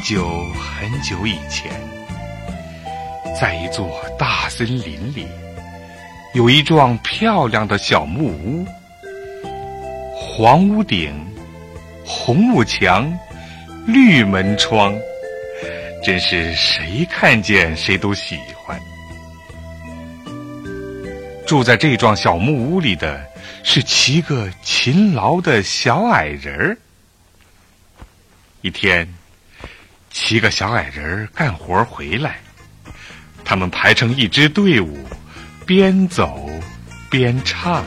很久很久以前，在一座大森林里，有一幢漂亮的小木屋，黄屋顶，红木墙，绿门窗，真是谁看见谁都喜欢。住在这幢小木屋里的是七个勤劳的小矮人儿。一天，七个小矮人干活回来，他们排成一支队伍，边走边唱。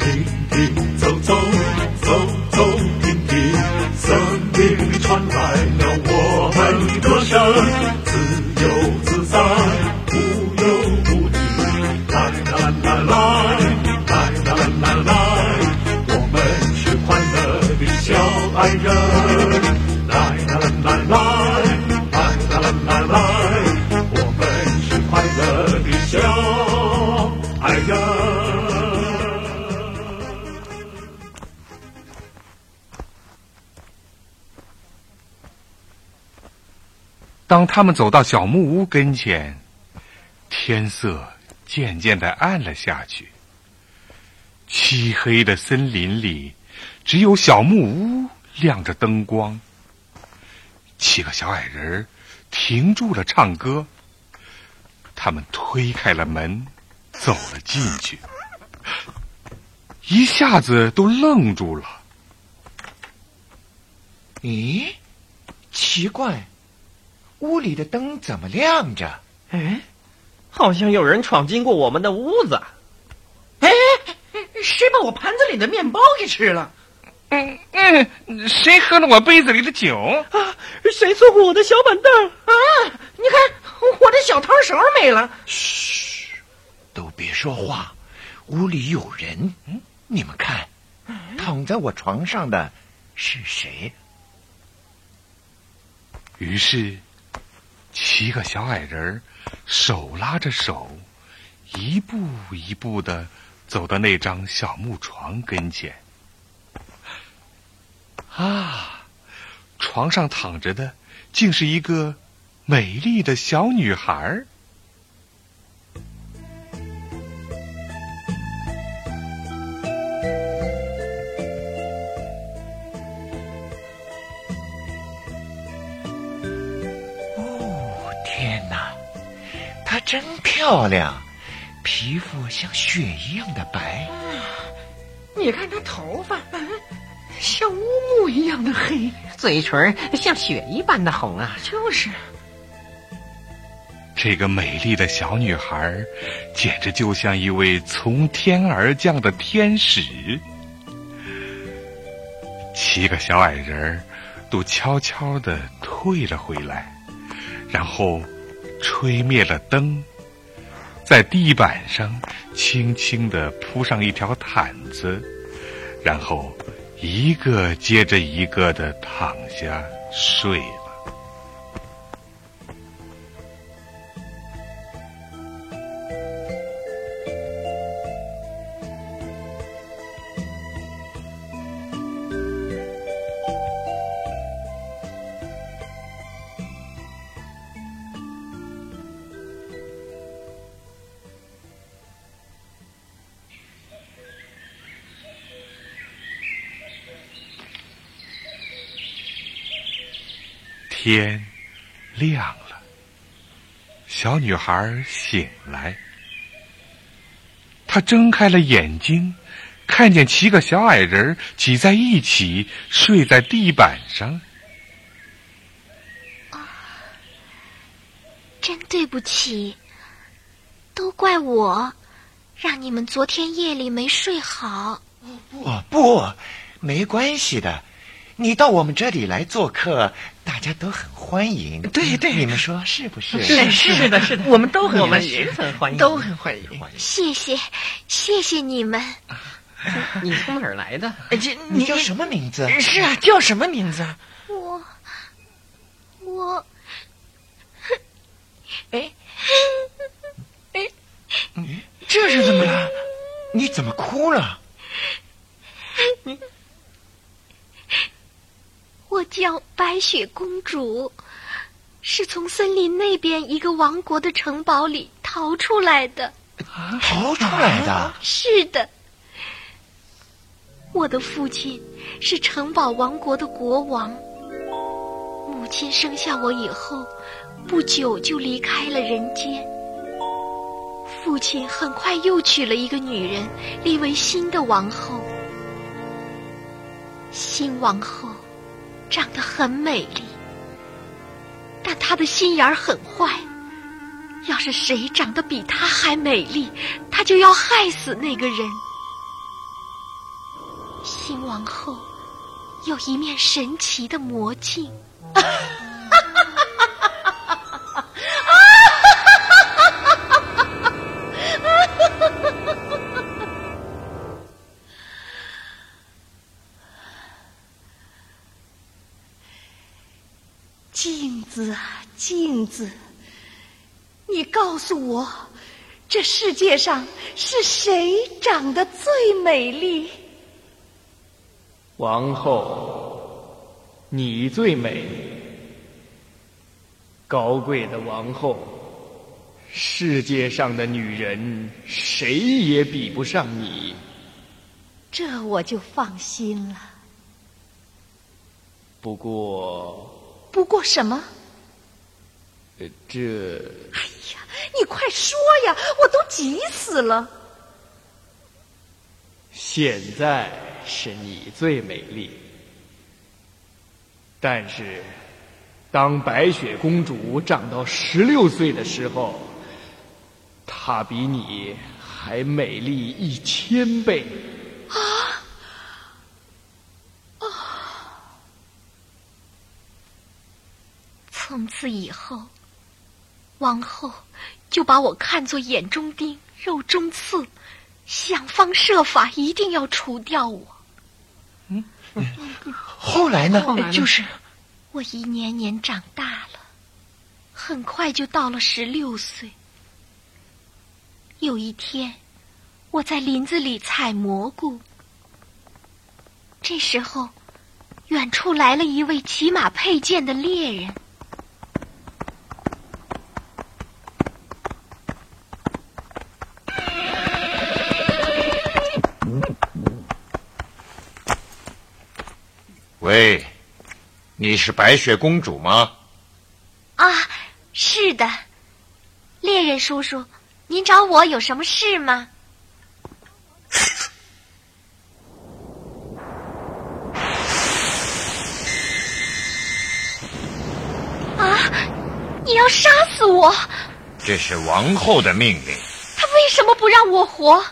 停停走走，走走停停，森林里传来当他们走到小木屋跟前，天色渐渐的暗了下去。漆黑的森林里，只有小木屋亮着灯光。七个小矮人停住了唱歌，他们推开了门，走了进去，一下子都愣住了。咦，奇怪，屋里的灯怎么亮着？哎，好像有人闯进过我们的屋子。哎，谁把我盘子里的面包给吃了？嗯嗯，谁喝了我杯子里的酒？啊，谁坐过我的小板凳？啊，你看我的小汤勺没了。嘘，都别说话，屋里有人。嗯，你们看，躺在我床上的是谁？于是，七个小矮人手拉着手，一步一步的走到那张小木床跟前。啊，床上躺着的竟是一个美丽的小女孩儿。真漂亮，皮肤像雪一样的白。你看她头发，嗯，像乌木一样的黑。嘴唇像雪一般的红啊！就是，这个美丽的小女孩，简直就像一位从天而降的天使。七个小矮人儿都悄悄的退了回来，然后吹灭了灯，在地板上轻轻的铺上一条毯子，然后一个接着一个的躺下睡了。天亮了，小女孩醒来，她睁开了眼睛，看见七个小矮人挤在一起睡在地板上。啊真对不起，都怪我，让你们昨天夜里没睡好。不不，没关系的。你到我们这里来做客，大家都很欢迎。对对你们说是不是？是是的，是的，我们都很我们欢迎十分欢迎，都很欢迎。谢谢，谢谢你们。你从哪儿来的？哎这你叫什么名字？是啊，叫什么名字？我，我，哎，哎，这是怎么了？你怎么哭了？叫白雪公主，是从森林那边一个王国的城堡里逃出来的。逃出来的？是的，我的父亲是城堡王国的国王，母亲生下我以后，不久就离开了人间。父亲很快又娶了一个女人，立为新的王后。新王后长得很美丽，但她的心眼儿很坏。要是谁长得比她还美丽，她就要害死那个人。新王后有一面神奇的魔镜。子啊，镜子，你告诉我，这世界上是谁长得最美丽？王后，你最美，高贵的王后，世界上的女人谁也比不上你。这我就放心了。不过，不过什么？呃这哎呀，你快说呀，我都急死了。现在是你最美丽，但是当白雪公主长到十六岁的时候，她比你还美丽一千倍。啊从此以后，王后就把我看作眼中钉、肉中刺，想方设法一定要除掉我。嗯后来呢？就是我一年年长大了，很快就到了十六岁。有一天，我在林子里采蘑菇，这时候，远处来了一位骑马佩剑的猎人。喂，你是白雪公主吗？啊，是的，猎人叔叔，您找我有什么事吗？啊！你要杀死我？这是王后的命令，她为什么不让我活？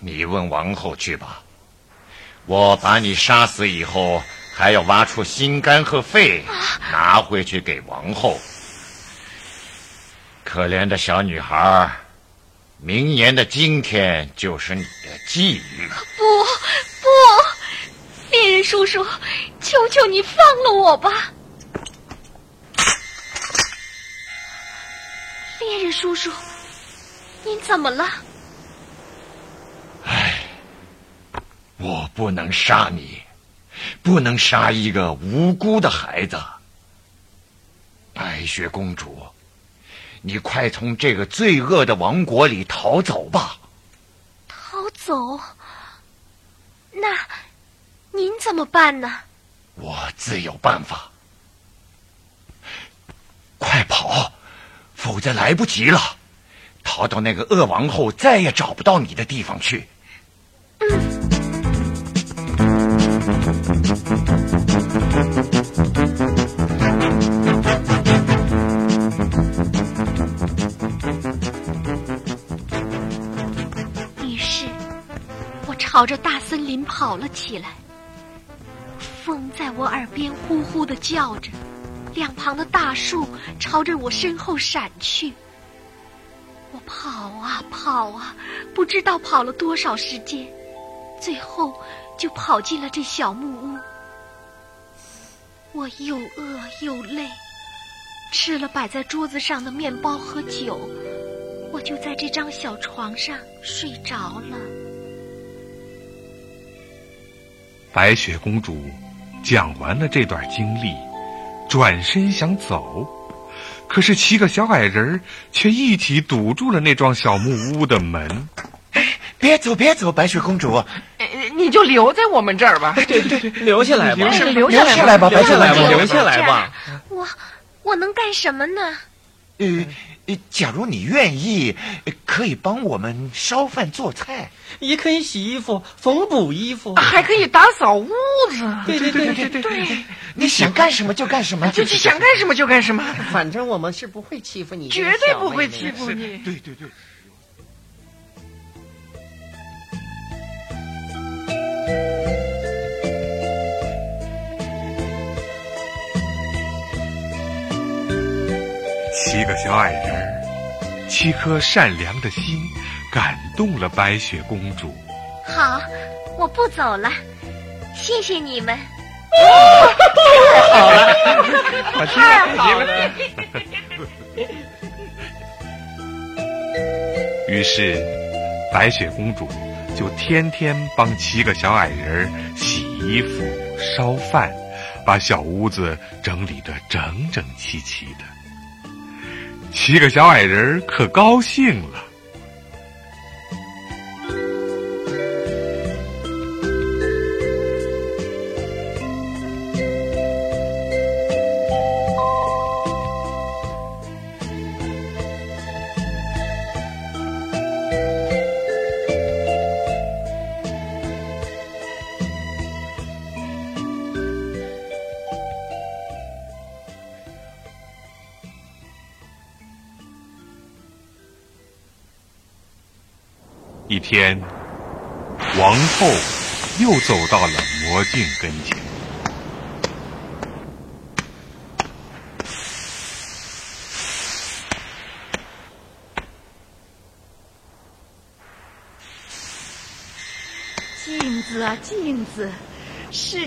你问王后去吧。我把你杀死以后，还要挖出心肝和肺，拿回去给王后。可怜的小女孩，明年的今天就是你的忌日。不不，猎人叔叔，求求你放了我吧！猎人叔叔，您怎么了？唉我不能杀你，不能杀一个无辜的孩子。白雪公主，你快从这个罪恶的王国里逃走吧！逃走？那您怎么办呢？我自有办法。快跑，否则来不及了。逃到那个恶王后再也找不到你的地方去。于朝着大森林跑了起来。风在我耳边呼呼的叫着，两旁的大树朝着我身后闪去。我跑啊跑啊，不知道跑了多少时间，最后就跑进了这小木屋。我又饿又累，吃了摆在桌子上的面包和酒，我就在这张小床上睡着了。白雪公主讲完了这段经历，转身想走，可是七个小矮人儿却一起堵住了那幢小木屋的门。哎别走，别走，白雪公主，呃你就留在我们这儿吧。对对对，留下来吧，留下留下来吧留下来吧，白雪公主留下来吧。我我能干什么呢？呃，呃假如你愿意，呃可以帮我们烧饭做菜。也可以洗衣服、缝补衣服，还可以打扫屋子。对对对对对对，你想干什么就干什么，就就想干什么就干什么，反正我们是不会欺负你，绝对不会欺负你。对对对。七个小矮人儿，七颗善良的心，感动了白雪公主。好，我不走了，谢谢你们。太好了！太好了于是，白雪公主就天天帮七个小矮人洗衣服、烧饭，把小屋子整理得整整齐齐的。七个小矮人可高兴了。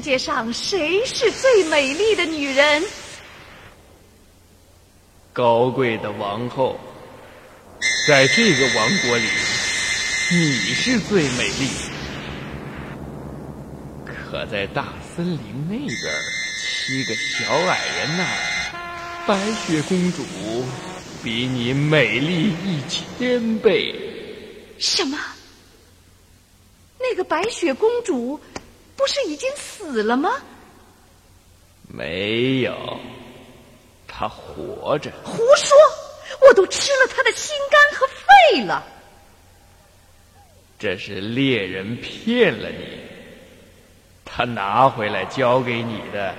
界上谁是最美丽的女人？高贵的王后，在这个王国里，你是最美丽的。可在大森林那边，七个小矮人那儿，白雪公主比你美丽一千倍。什么？那个白雪公主不是已经死了吗？没有，他活着。胡说！我都吃了他的心肝和肺了。这是猎人骗了你，他拿回来交给你的，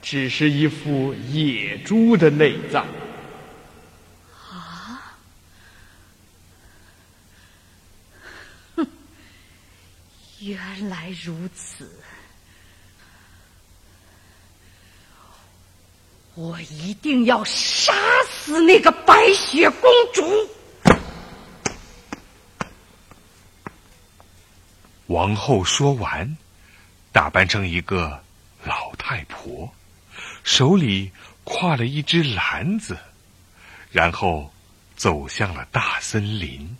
只是一副野猪的内脏。原来如此，我一定要杀死那个白雪公主。王后说完，打扮成一个老太婆，手里挎了一只篮子，然后走向了大森林。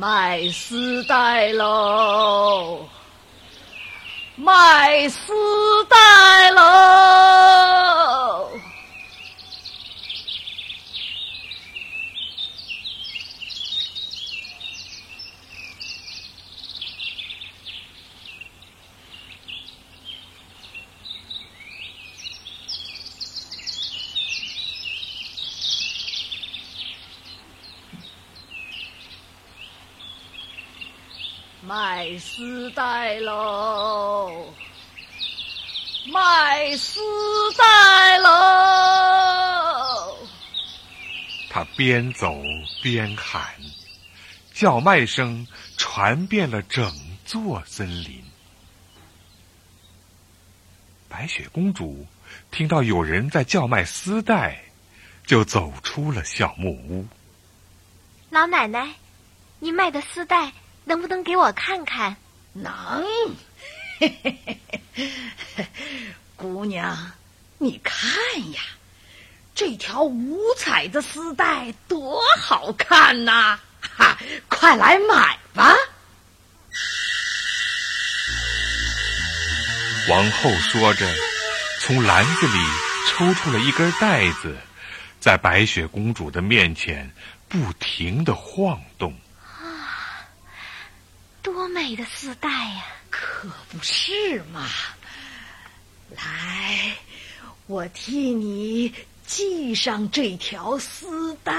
卖丝带喽，卖丝带喽。麦丝带喽，麦丝带喽。他边走边喊，叫卖声传遍了整座森林。白雪公主听到有人在叫卖丝带，就走出了小木屋。老奶奶，你卖的丝带能不能给我看看？能，姑娘，你看呀，这条五彩的丝带多好看呐！哈，快来买吧。王后说着，从篮子里抽出了一根带子，在白雪公主的面前不停的晃动。啊多美的丝带呀！可不是嘛！来，我替你系上这条丝带。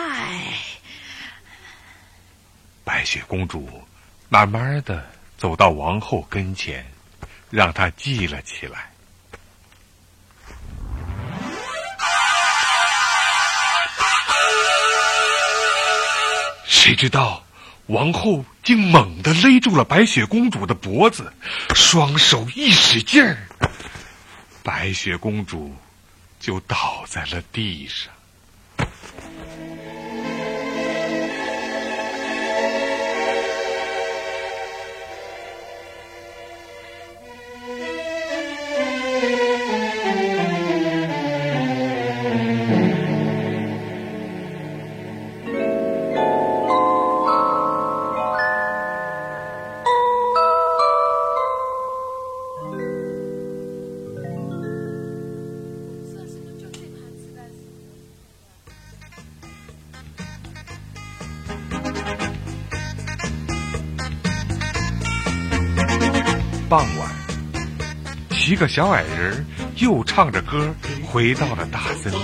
白雪公主慢慢的走到王后跟前，让她系了起来。谁知道，王后竟猛地勒住了白雪公主的脖子，双手一使劲儿，白雪公主就倒在了地上。傍晚，七个小矮人又唱着歌回到了大森林。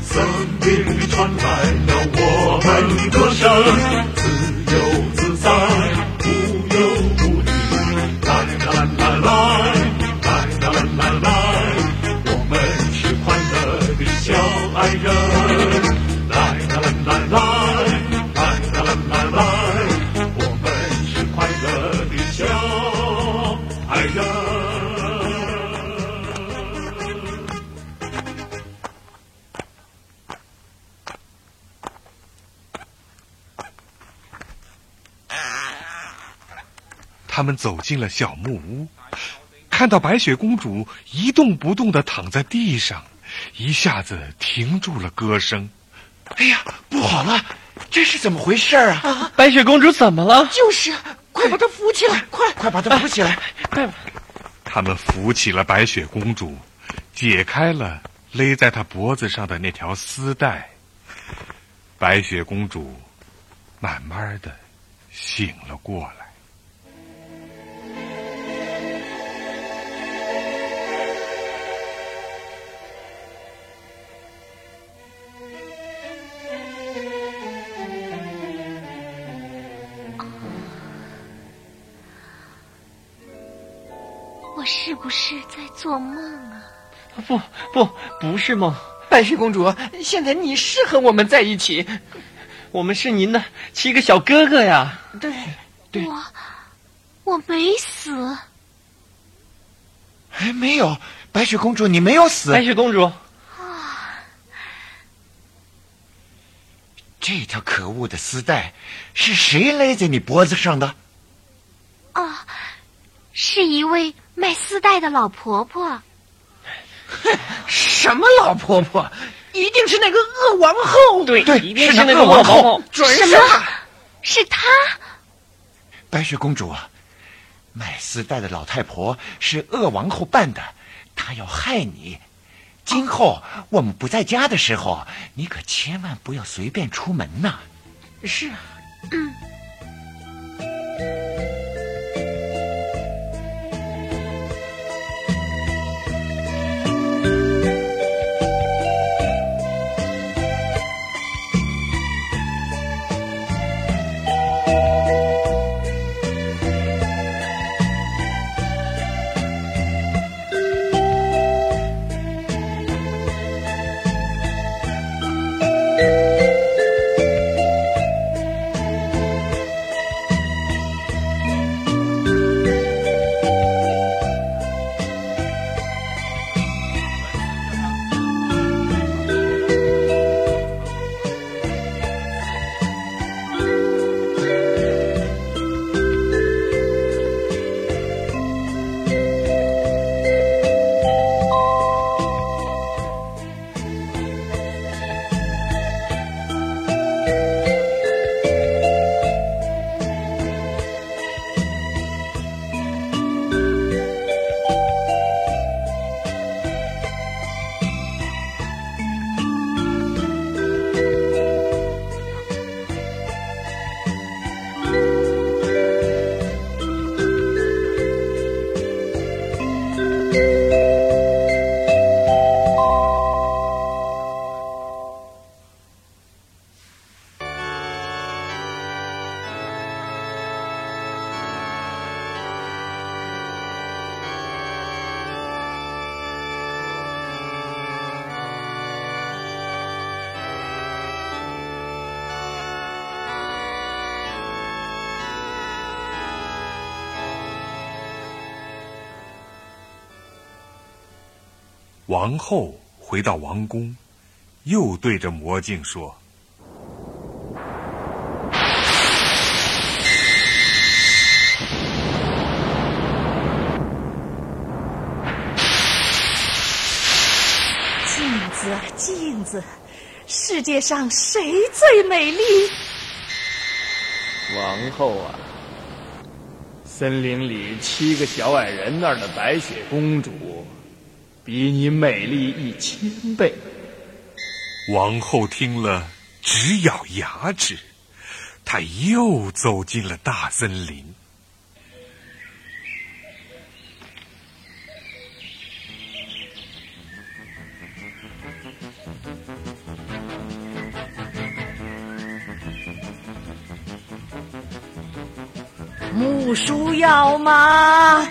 森林里传来了我们的歌声，他们走进了小木屋，看到白雪公主一动不动的躺在地上，一下子停住了歌声。哎呀，不好了，这是怎么回事啊？啊，白雪公主怎么了？就是，快把她扶起来，快！快把她扶起来！快吧！他们扶起了白雪公主，解开了勒在她脖子上的那条丝带。白雪公主慢慢的醒了过来。不，是梦。白雪公主，现在你是和我们在一起，我们是您的七个小哥哥呀。对，对我我没死，哎，没有，白雪公主，你没有死。白雪公主，这条可恶的丝带是谁勒在你脖子上的？啊，是一位卖丝带的老婆婆。什么老婆婆？一定是那个恶王后。对对一定是是那个王那个王后后。准什么是她。？是她？白雪公主啊，卖丝带的老太婆是恶王后扮的，她要害你。今后我们不在家的时候，你可千万不要随便出门呐。是啊，王后回到王宫，又对着魔镜说。镜子，镜子世界上谁最美丽？王后啊，森林里七个小矮人那儿的白雪公主，比你美丽一千倍。王后听了，直咬牙齿。她又走进了大森林。木梳要吗？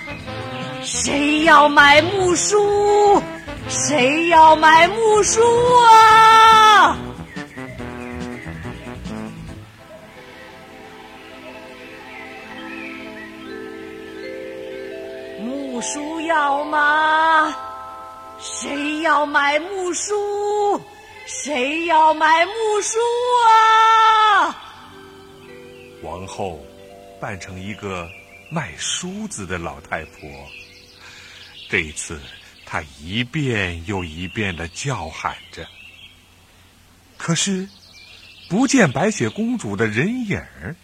谁要买木梳？谁要买木梳啊？木梳要吗？谁要买木梳？谁要买木梳啊？王后。扮成一个卖梳子的老太婆。这一次，他一遍又一遍的叫喊着，可是不见白雪公主的人影儿。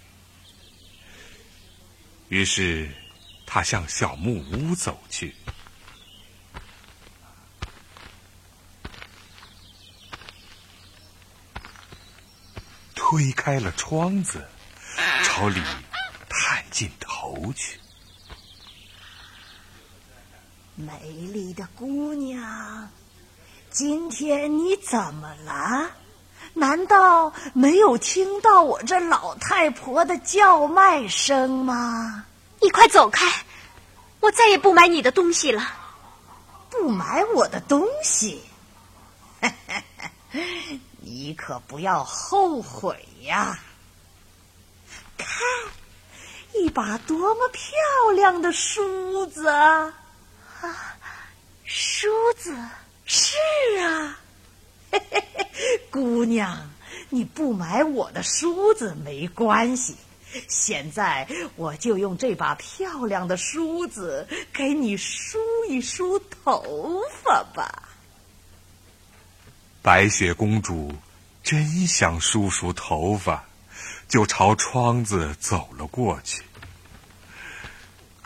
于是，他向小木屋走去，推开了窗子，朝里。探进头去，美丽的姑娘，今天你怎么了？难道没有听到我这老太婆的叫卖声吗？你快走开，我再也不买你的东西了。不买我的东西，你可不要后悔呀！看。一把多么漂亮的梳子啊！梳子是啊，嘿嘿嘿，姑娘，你不买我的梳子没关系。现在我就用这把漂亮的梳子给你梳一梳头发吧。白雪公主真想梳梳头发，就朝窗子走了过去。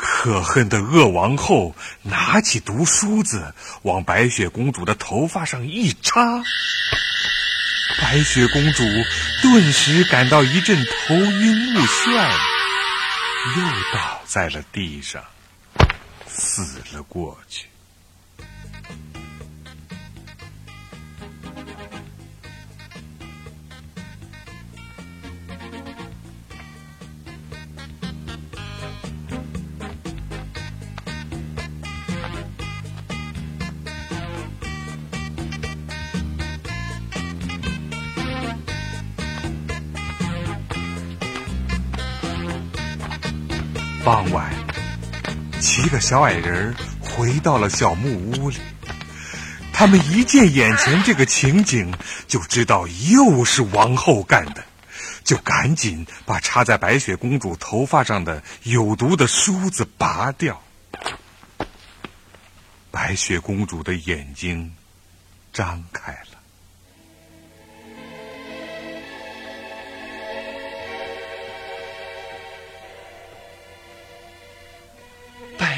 可恨的恶王后拿起毒梳子，往白雪公主的头发上一插，白雪公主顿时感到一阵头晕目眩，又倒在了地上，死了过去。傍晚，七个小矮人回到了小木屋里。他们一见眼前这个情景，就知道又是王后干的，就赶紧把插在白雪公主头发上的有毒的梳子拔掉。白雪公主的眼睛张开了。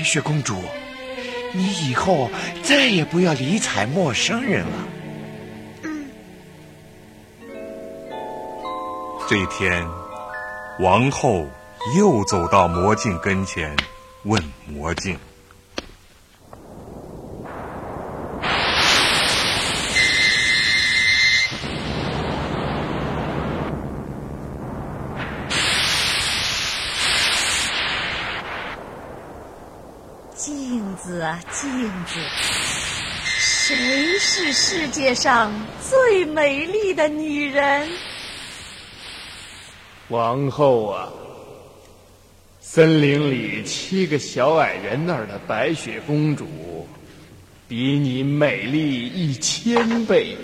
白雪公主，你以后再也不要理睬陌生人了。嗯。这天，王后又走到魔镜跟前，问魔镜。子啊，镜子，谁是世界上最美丽的女人？王后啊，森林里七个小矮人那儿的白雪公主，比比你美丽一千倍。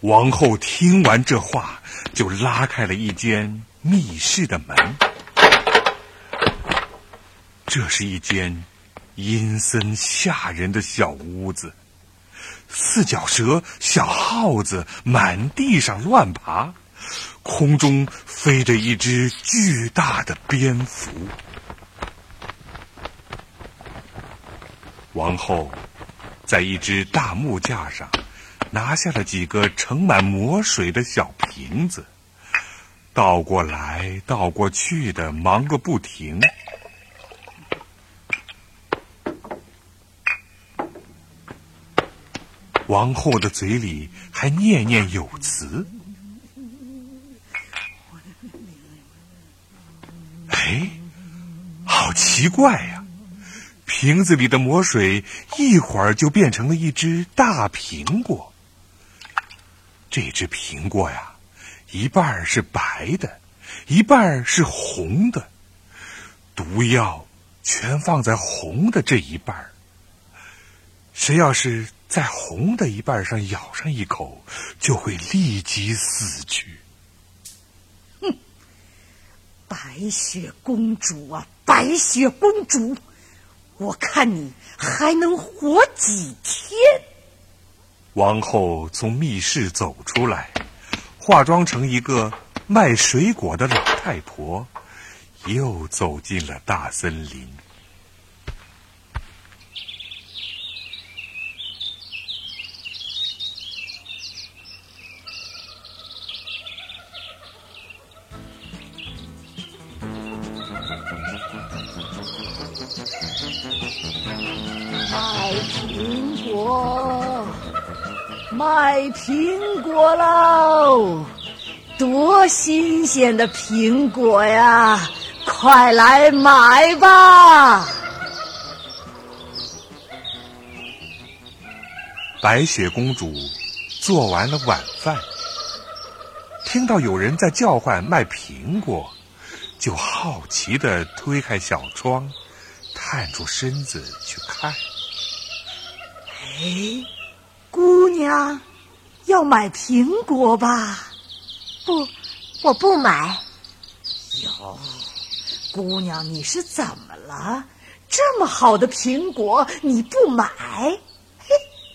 王后听完这话，就拉开了一间密室的门。这是一间阴森吓人的小屋子，四脚蛇、小耗子满地上乱爬，空中飞着一只巨大的蝙蝠。王后在一只大木架上拿下了几个盛满魔水的小瓶子，倒过来倒过去的忙个不停。王后的嘴里还念念有词。哎，好奇怪呀！瓶子里的魔水一会儿就变成了一只大苹果。这只苹果呀，一半是白的，一半是红的。毒药全放在红的这一半谁要是在红的一半上咬上一口，就会立即死去。哼！白雪公主啊，白雪公主，我看你还能活几天？王后从密室走出来，化妆成一个卖水果的老太婆，又走进了大森林。卖苹果喽！多新鲜的苹果呀！快来买吧！白雪公主做完了晚饭，听到有人在叫唤卖苹果，就好奇的推开小窗，探出身子去看。哎，姑娘，要买苹果吧？不，我不买。哟，姑娘，你是怎么了？这么好的苹果你不买？嘿，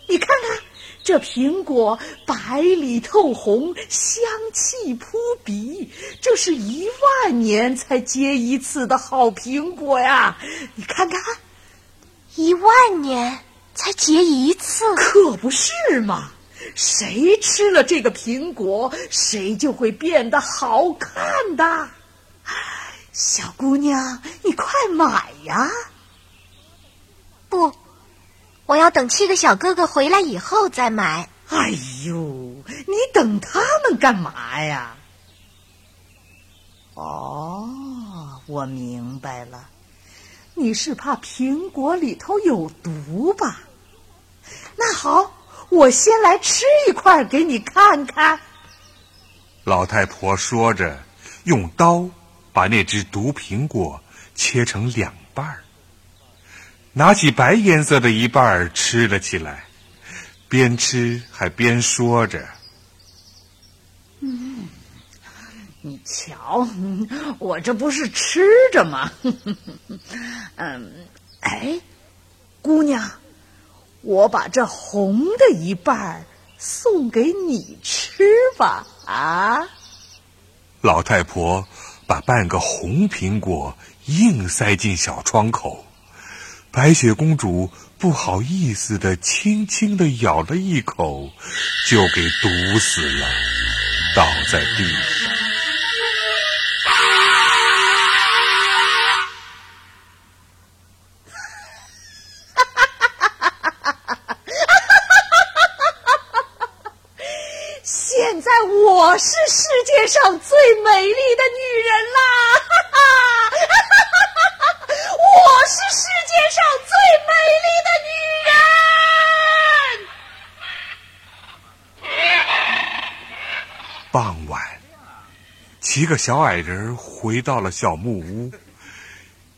你看看这苹果白里透红，香气扑鼻，这是一万年才结一次的好苹果呀！你看看，一万年才结一次，可不是嘛？谁吃了这个苹果，谁就会变得好看的。小姑娘，你快买呀！不，我要等七个小哥哥回来以后再买。哎呦，你等他们干嘛呀？哦，我明白了，你是怕苹果里头有毒吧？那好，我先来吃一块给你看看。老太婆说着，用刀把那只毒苹果切成两半儿，拿起白颜色的一半儿吃了起来，边吃还边说着。你瞧，我这不是吃着吗？嗯，哎，姑娘，我把这红的一半送给你吃吧。啊，老太婆把半个红苹果硬塞进小窗口，白雪公主不好意思的轻轻的咬了一口，就给毒死了，倒在地上。我是世界上最美丽的女人啦！哈哈，我是世界上最美丽的女人。傍晚，七个小矮人回到了小木屋，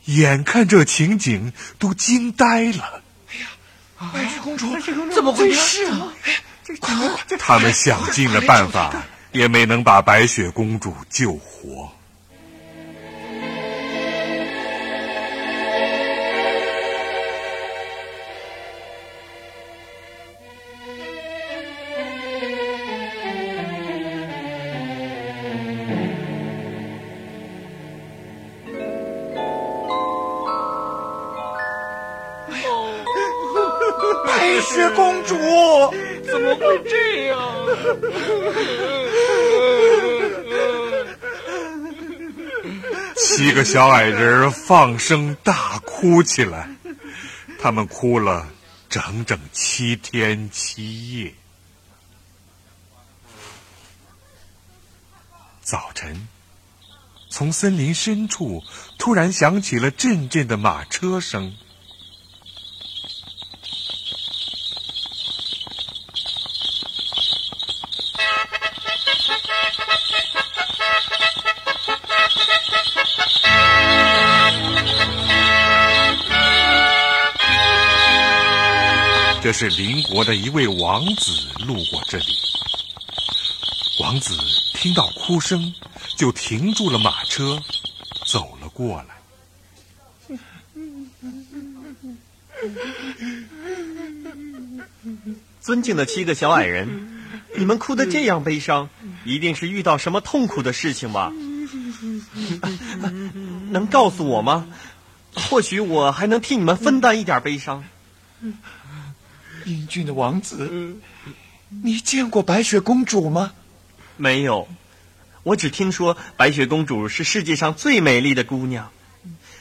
眼看这情景，都惊呆了。哎呀，白雪公主，怎么回事啊？他们想尽了办法，也没能把白雪公主救活。小矮人放声大哭起来，他们哭了整整七天七夜。早晨，从森林深处突然响起了阵阵的马车声。这是邻国的一位王子路过这里。王子听到哭声，就停住了马车，走了过来。尊敬的七个小矮人，你们哭得这样悲伤，一定是遇到什么痛苦的事情吧？能告诉我吗？或许我还能替你们分担一点悲伤。英俊的王子，你见过白雪公主吗？没有，我只听说白雪公主是世界上最美丽的姑娘。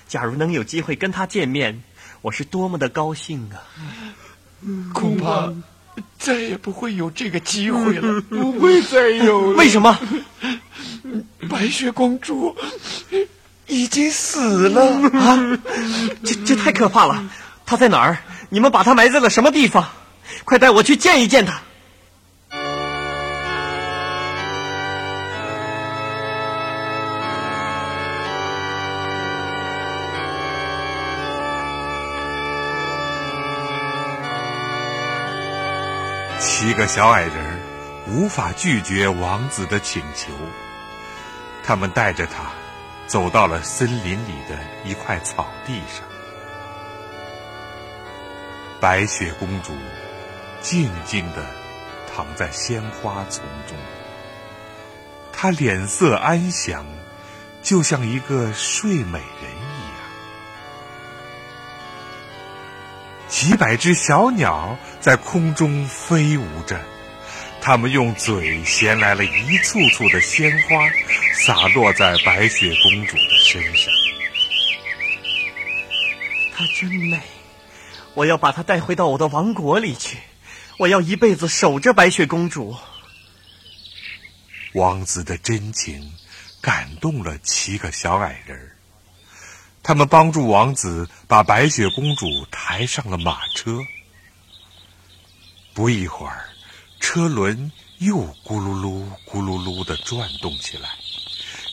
假如能有机会跟她见面，我是多么的高兴啊！恐怕再也不会有这个机会了。不会再有了。为什么？白雪公主已经死了。啊，这这太可怕了！她在哪儿？你们把他埋在了什么地方？快带我去见一见他。七个小矮人无法拒绝王子的请求，他们带着他走到了森林里的一块草地上。白雪公主静静地躺在鲜花丛中，她脸色安详，就像一个睡美人一样。几百只小鸟在空中飞舞着，它们用嘴衔来了一簇簇的鲜花，洒落在白雪公主的身上。她真美，我要把她带回到我的王国里去。我要一辈子守着白雪公主。王子的真情感动了七个小矮人，他们帮助王子把白雪公主抬上了马车。不一会儿，车轮又咕噜噜、咕噜噜地转动起来，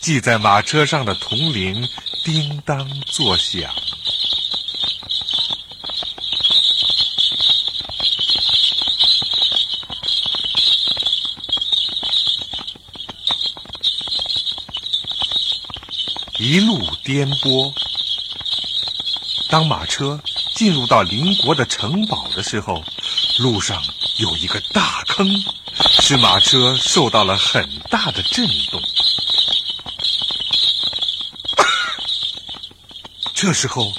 系在马车上的铜铃叮当作响。一路颠簸。当马车进入到邻国的城堡的时候，路上有一个大坑，使马车受到了很大的震动。这时候，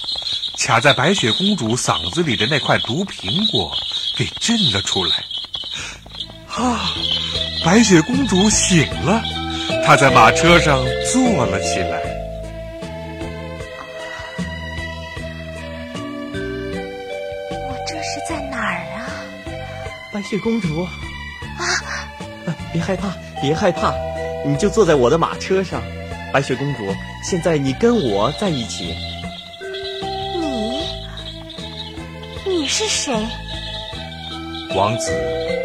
卡在白雪公主嗓子里的那块毒苹果给震了出来。啊！白雪公主醒了，她在马车上坐了起来。白雪公主，啊，别害怕，别害怕，你就坐在我的马车上。白雪公主，现在你跟我在一起。你，你是谁？王子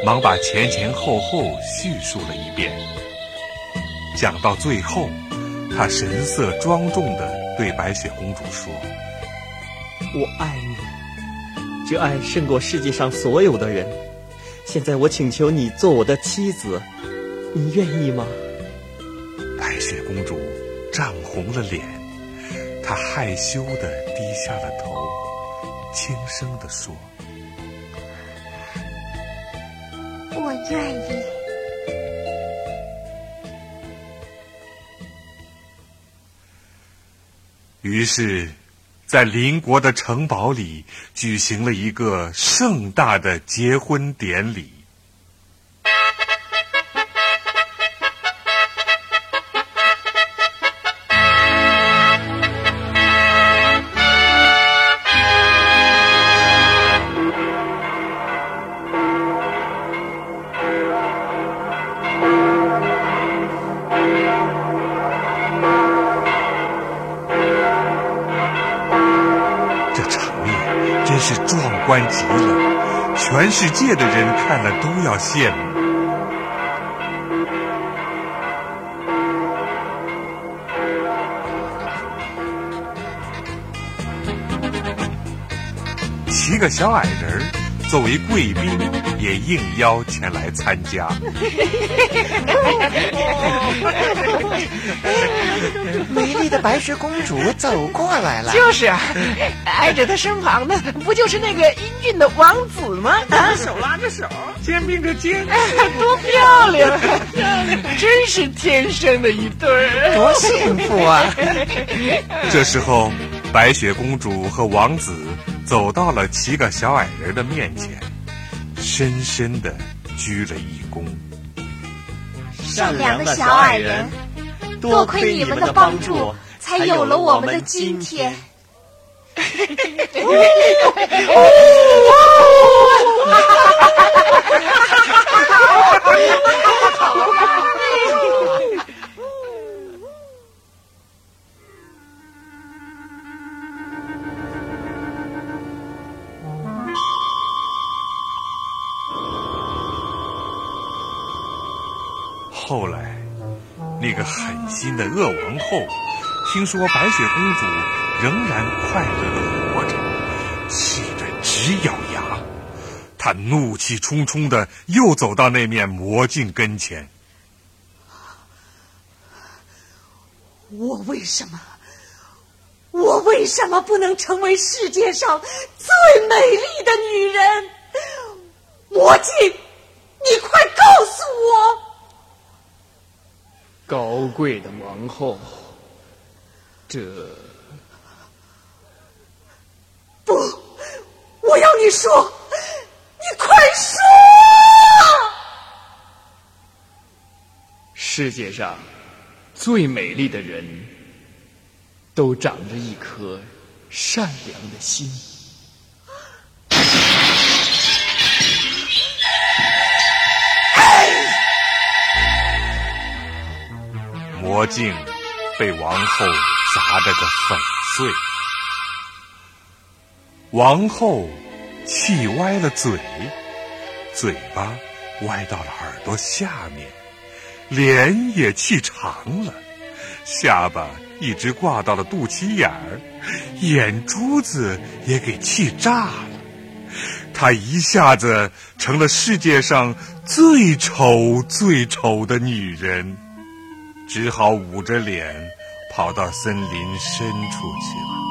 忙把前前后后叙述了一遍。讲到最后，他神色庄重地对白雪公主说：“我爱你，这爱胜过世界上所有的人。现在我请求你做我的妻子，你愿意吗？白雪公主涨红了脸，她害羞的低下了头，轻声的说：“我愿意。”于是，在邻国的城堡里举行了一个盛大的结婚典礼。全世界的人看了都要羡慕。骑个小矮人作为贵宾，也应邀前来参加。美丽的白雪公主走过来了，就是啊，挨着她身旁的不就是那个英俊的王子吗？啊，手拉着手，肩并着肩，多漂亮，漂亮，真是天生的一对儿，多幸福啊！这时候，白雪公主和王子走到了七个小矮人的面前，深深的鞠了一躬。善良的小矮人。多亏你们的帮助，才有了我们的今天。后来。那个狠心的恶王后，听说白雪公主仍然快乐的活着，气得直咬牙。她怒气冲冲的又走到那面魔镜跟前。我为什么？我为什么不能成为世界上最美丽的女人？魔镜，你快告诉我！高贵的王后，这不，我要你说，你快说！世界上最美丽的人，都长着一颗善良的心。魔镜被王后砸得个粉碎，王后气歪了嘴，嘴巴歪到了耳朵下面，脸也气长了，下巴一直挂到了肚脐眼儿，眼珠子也给气炸了，她一下子成了世界上最丑最丑的女人。只好捂着脸，跑到森林深处去了。